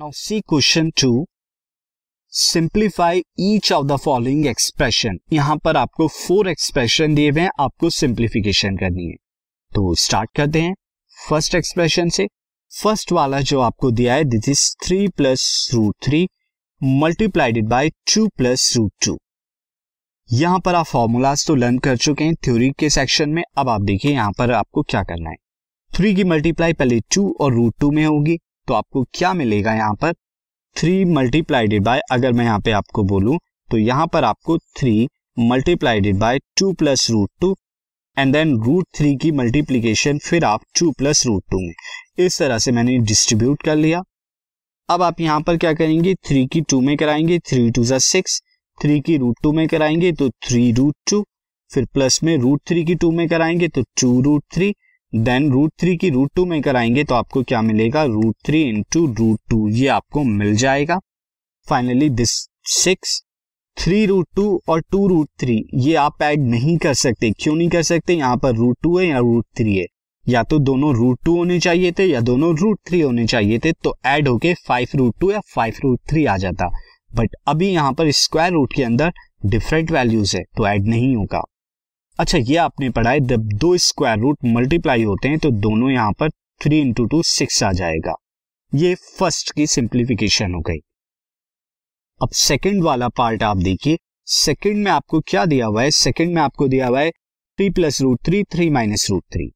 Now see question two simplify each of the following expression यहाँ पर आपको four expression दिए हुए हैं, आपको सिंप्लीफिकेशन करनी है। तो स्टार्ट करते हैं फ़र्स्ट एक्सप्रेशन से। फ़र्स्ट वाला जो आपको दिया है this is three plus root three multiplied by two plus root two यहाँ पर आप फॉर्मूलाज तो लर्न कर चुके हैं थ्योरी के सेक्शन में। अब आप देखिए यहाँ पर आपको क्या करना है। थ्री की मल्टीप्लाई पहले टू और रूट टू में होगी। तो आपको क्या मिलेगा यहाँ पर? थ्री मल्टीप्लाइडेड बाय अगर मैं यहाँ पे आपको बोलूँ तो यहाँ पर आपको three multiplied by two plus root two and then root three की मल्टीप्लीकेशन फिर आप टू प्लस रूट टू में। इस तरह से मैंने डिस्ट्रीब्यूट कर लिया। अब आप यहाँ पर क्या करेंगे? थ्री की टू में कराएँगे थ्री टू ज़ा सिक्स थ्री की रूट टू में कराएँगे तो थ्री रूट टू फिर प्लस में रूट थ्री की टू में कराएँगे तो two root three then root three की रूट टू में कराएँगे तो आपको क्या मिलेगा? Root three into root two ये आपको मिल जाएगा। Finally this six three root two और टू रूट थ्री ये आप ऐड नहीं कर सकते। क्यों नहीं कर सकते? यहाँ पर रूट टू है या रूट थ्री है। या तो दोनों रूट टू होने चाहिए थे या दोनों रूट थ्री होने चाहिए थे तो ऐड होके फाइव रूट टू या फाइव रूट थ्री आ जाता। बट अभी यहाँ पर स्क्वायर रूट के अंदर डिफरेंट वैल्यूज़ है तो ऐड नहीं होगा। अच्छा ये आपने पढ़ा है, जब दो स्क्वायर रूट मल्टीप्लाई होते हैं तो दोनों यहाँ पर थ्री इंटू टू सिक्स आ जाएगा। ये फ़र्स्ट की सिंप्लीफिकेशन हो गई। अब सेकंड वाला पार्ट आप देखिए। सेकंड में आपको क्या दिया हुआ है? सेकंड में आपको दिया हुआ है three plus root three three minus root three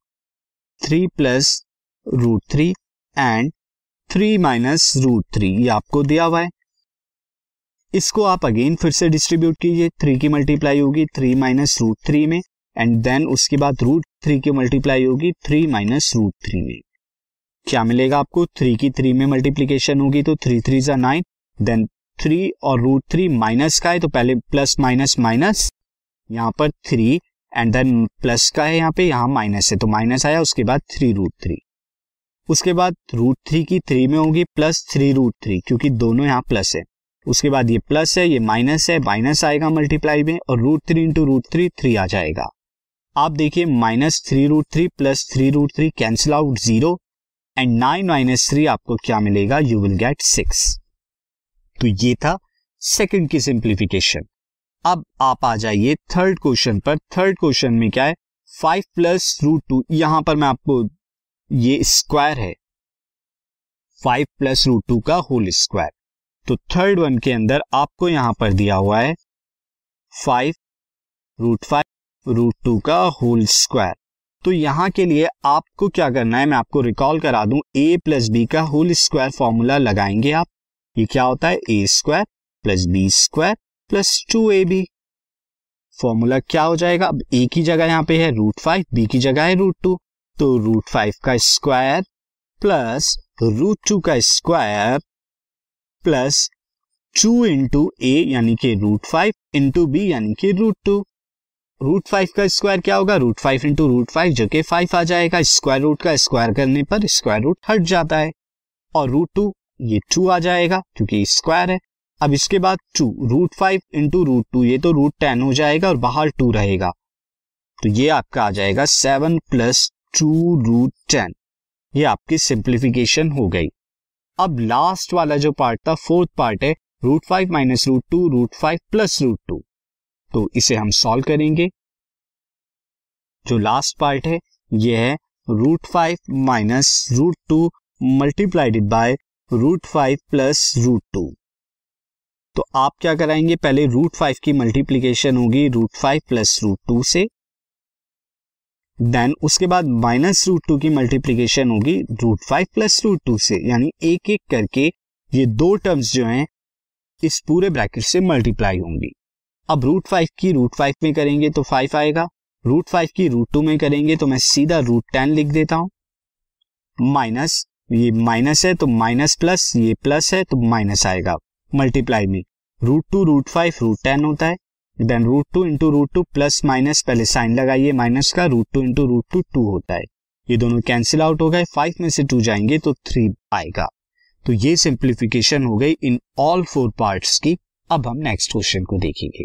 three plus root three and three minus root three ये आपको दिया हुआ है। इसको आप अगेन फिर से डिस्ट्रीब्यूट कीजिए। थ्री की मल्टीप्लाई होगी थ्री माइनस रूट थ्री में। एंड देन उसके बाद रूट थ्री की मल्टीप्लाई होगी? थ्री माइनस रूट थ्री में। क्या मिलेगा आपको? थ्री की थ्री में मल्टीप्लीकेशन होगी तो थ्री थ्री जा नाइन देन थ्री और रूट थ्री माइनस का है तो पहले प्लस माइनस माइनस यहाँ पर थ्री एंड देन प्लस का है यहाँ पे, यहाँ माइनस है तो माइनस आया, उसके बाद थ्री रूट थ्री उसके बाद रूट थ्री की थ्री में होगी प्लस थ्री रूट थ्री क्योंकि दोनों यहाँ प्लस है। उसके बाद ये प्लस है, ये माइनस है माइनस आएगा मल्टीप्लाई में और root three into root three three आ जाएगा। आप देखिए minus three root three plus three root three cancel out zero and nine minus three आपको क्या मिलेगा? यू विल गेट सिक्स तो ये था सेकंड की सिंप्लीफिकेशन अब आप आ जाइए थर्ड क्वेश्चन पर. थर्ड क्वेश्चन में क्या है? फाइव प्लस रूट टू यहाँ पर मैं आपको ये स्क्वायर है. फाइव प्लस रूट टू का होल स्क्वायर तो थर्ड वन के अंदर आपको यहाँ पर दिया हुआ है five root five root two का होल स्क्वायर। तो यहाँ के लिए आपको क्या करना है, मैं आपको रिकॉल करा दूँ ए प्लस बी का होल स्क्वायर फॉर्मूला लगाएँगे आप। ये क्या होता है? A square plus B square plus two A B formula क्या हो जाएगा? अब ए की जगह यहाँ पे है रूट फाइव बी की जगह है रूट टू तो रूट फाइव का स्क्वायर प्लस रूट टू का square plus two into A यानी कि रूट फाइव इंटू बी यानी कि रूट टू रूट फाइव का स्क्वायर क्या होगा? Root five into root five जो कि फाइव आ जाएगा। स्क्वायर रूट का स्क्वायर करने पर स्क्वायर रूट हट जाता है। और रूट टू ये टू आ जाएगा क्योंकि स्क्वायर है। अब इसके बाद two root five into root two ये तो रूट टेन हो जाएगा और बाहर टू रहेगा। तो ये आपका आ जाएगा seven plus two root ten ये आपकी सिंप्लीफिकेशन हो गई। अब लास्ट वाला जो पार्ट था फोर्थ पार्ट है root five minus root two root five plus root two तो इसे हम सॉल्व करेंगे। जो लास्ट पार्ट है, ये है root five minus root two multiplied by root five plus root two तो आप क्या कराएँगे? पहले रूट फाइव की मल्टीप्लीकेशन होगी root five plus root two से। देन उसके बाद माइनस रूट टू की मल्टीप्लीकेशन होगी root five plus root two से। यानी एक एक करके ये दो टर्म्स जो हैं, इस पूरे ब्रैकेट से मल्टीप्लाई होंगी। अब रूट फाइव की रूट फाइव में करेंगे तो फाइव आएगा। रूट फाइव की रूट टू में करेंगे तो मैं सीधा रूट टेन लिख देता हूँ। माइनस ये माइनस है तो माइनस प्लस ये प्लस है तो माइनस आएगा। मल्टीप्लाई में। Root two root five root ten होता है। Then root two into root two plus minus पहले साइन लगाइए माइनस का root two into root two two होता है। ये दोनों कैंसिल आउट हो गए फाइव में से टू जाएँगे तो थ्री आएगा। तो ये सिंप्लीफिकेशन हो गई इन ऑल फोर पार्ट्स की। अब हम नेक्स्ट क्वेश्चन को देखेंगे।